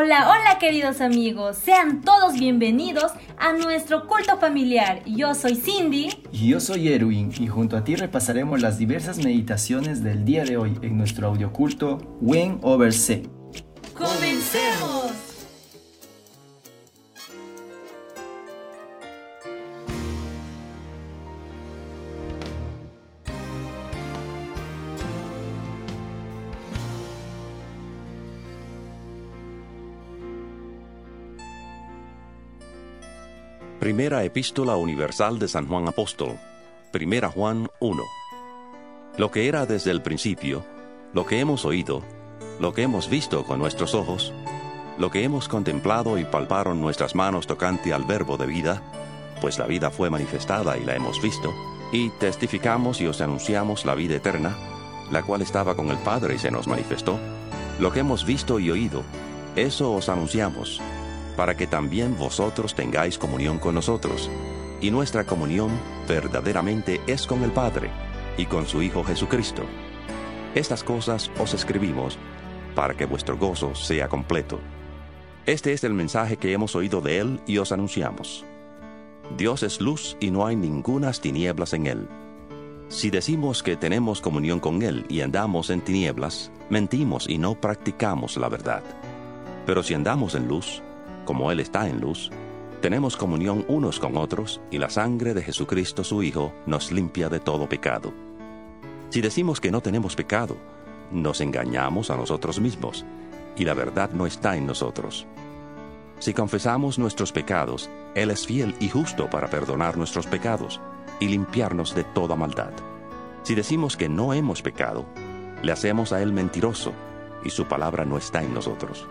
Hola, hola queridos amigos, sean todos bienvenidos a nuestro culto familiar. Yo soy Cindy. Y yo soy Erwin y junto a ti repasaremos las diversas meditaciones del día de hoy en nuestro audioculto Win Over C. ¡Comencemos! Primera Epístola Universal de San Juan Apóstol, Primera Juan 1. Lo que era desde el principio, lo que hemos oído, lo que hemos visto con nuestros ojos, lo que hemos contemplado y palparon nuestras manos tocante al verbo de vida, pues la vida fue manifestada y la hemos visto, y testificamos y os anunciamos la vida eterna, la cual estaba con el Padre y se nos manifestó, lo que hemos visto y oído, eso os anunciamos para que también vosotros tengáis comunión con nosotros. Y nuestra comunión verdaderamente es con el Padre y con su Hijo Jesucristo. Estas cosas os escribimos para que vuestro gozo sea completo. Este es el mensaje que hemos oído de Él y os anunciamos. Dios es luz y no hay ningunas tinieblas en Él. Si decimos que tenemos comunión con Él y andamos en tinieblas, mentimos y no practicamos la verdad. Pero si andamos en luz, como Él está en luz, tenemos comunión unos con otros y la sangre de Jesucristo su Hijo nos limpia de todo pecado. Si decimos que no tenemos pecado, nos engañamos a nosotros mismos y la verdad no está en nosotros. Si confesamos nuestros pecados, Él es fiel y justo para perdonar nuestros pecados y limpiarnos de toda maldad. Si decimos que no hemos pecado, le hacemos a Él mentiroso y su palabra no está en nosotros.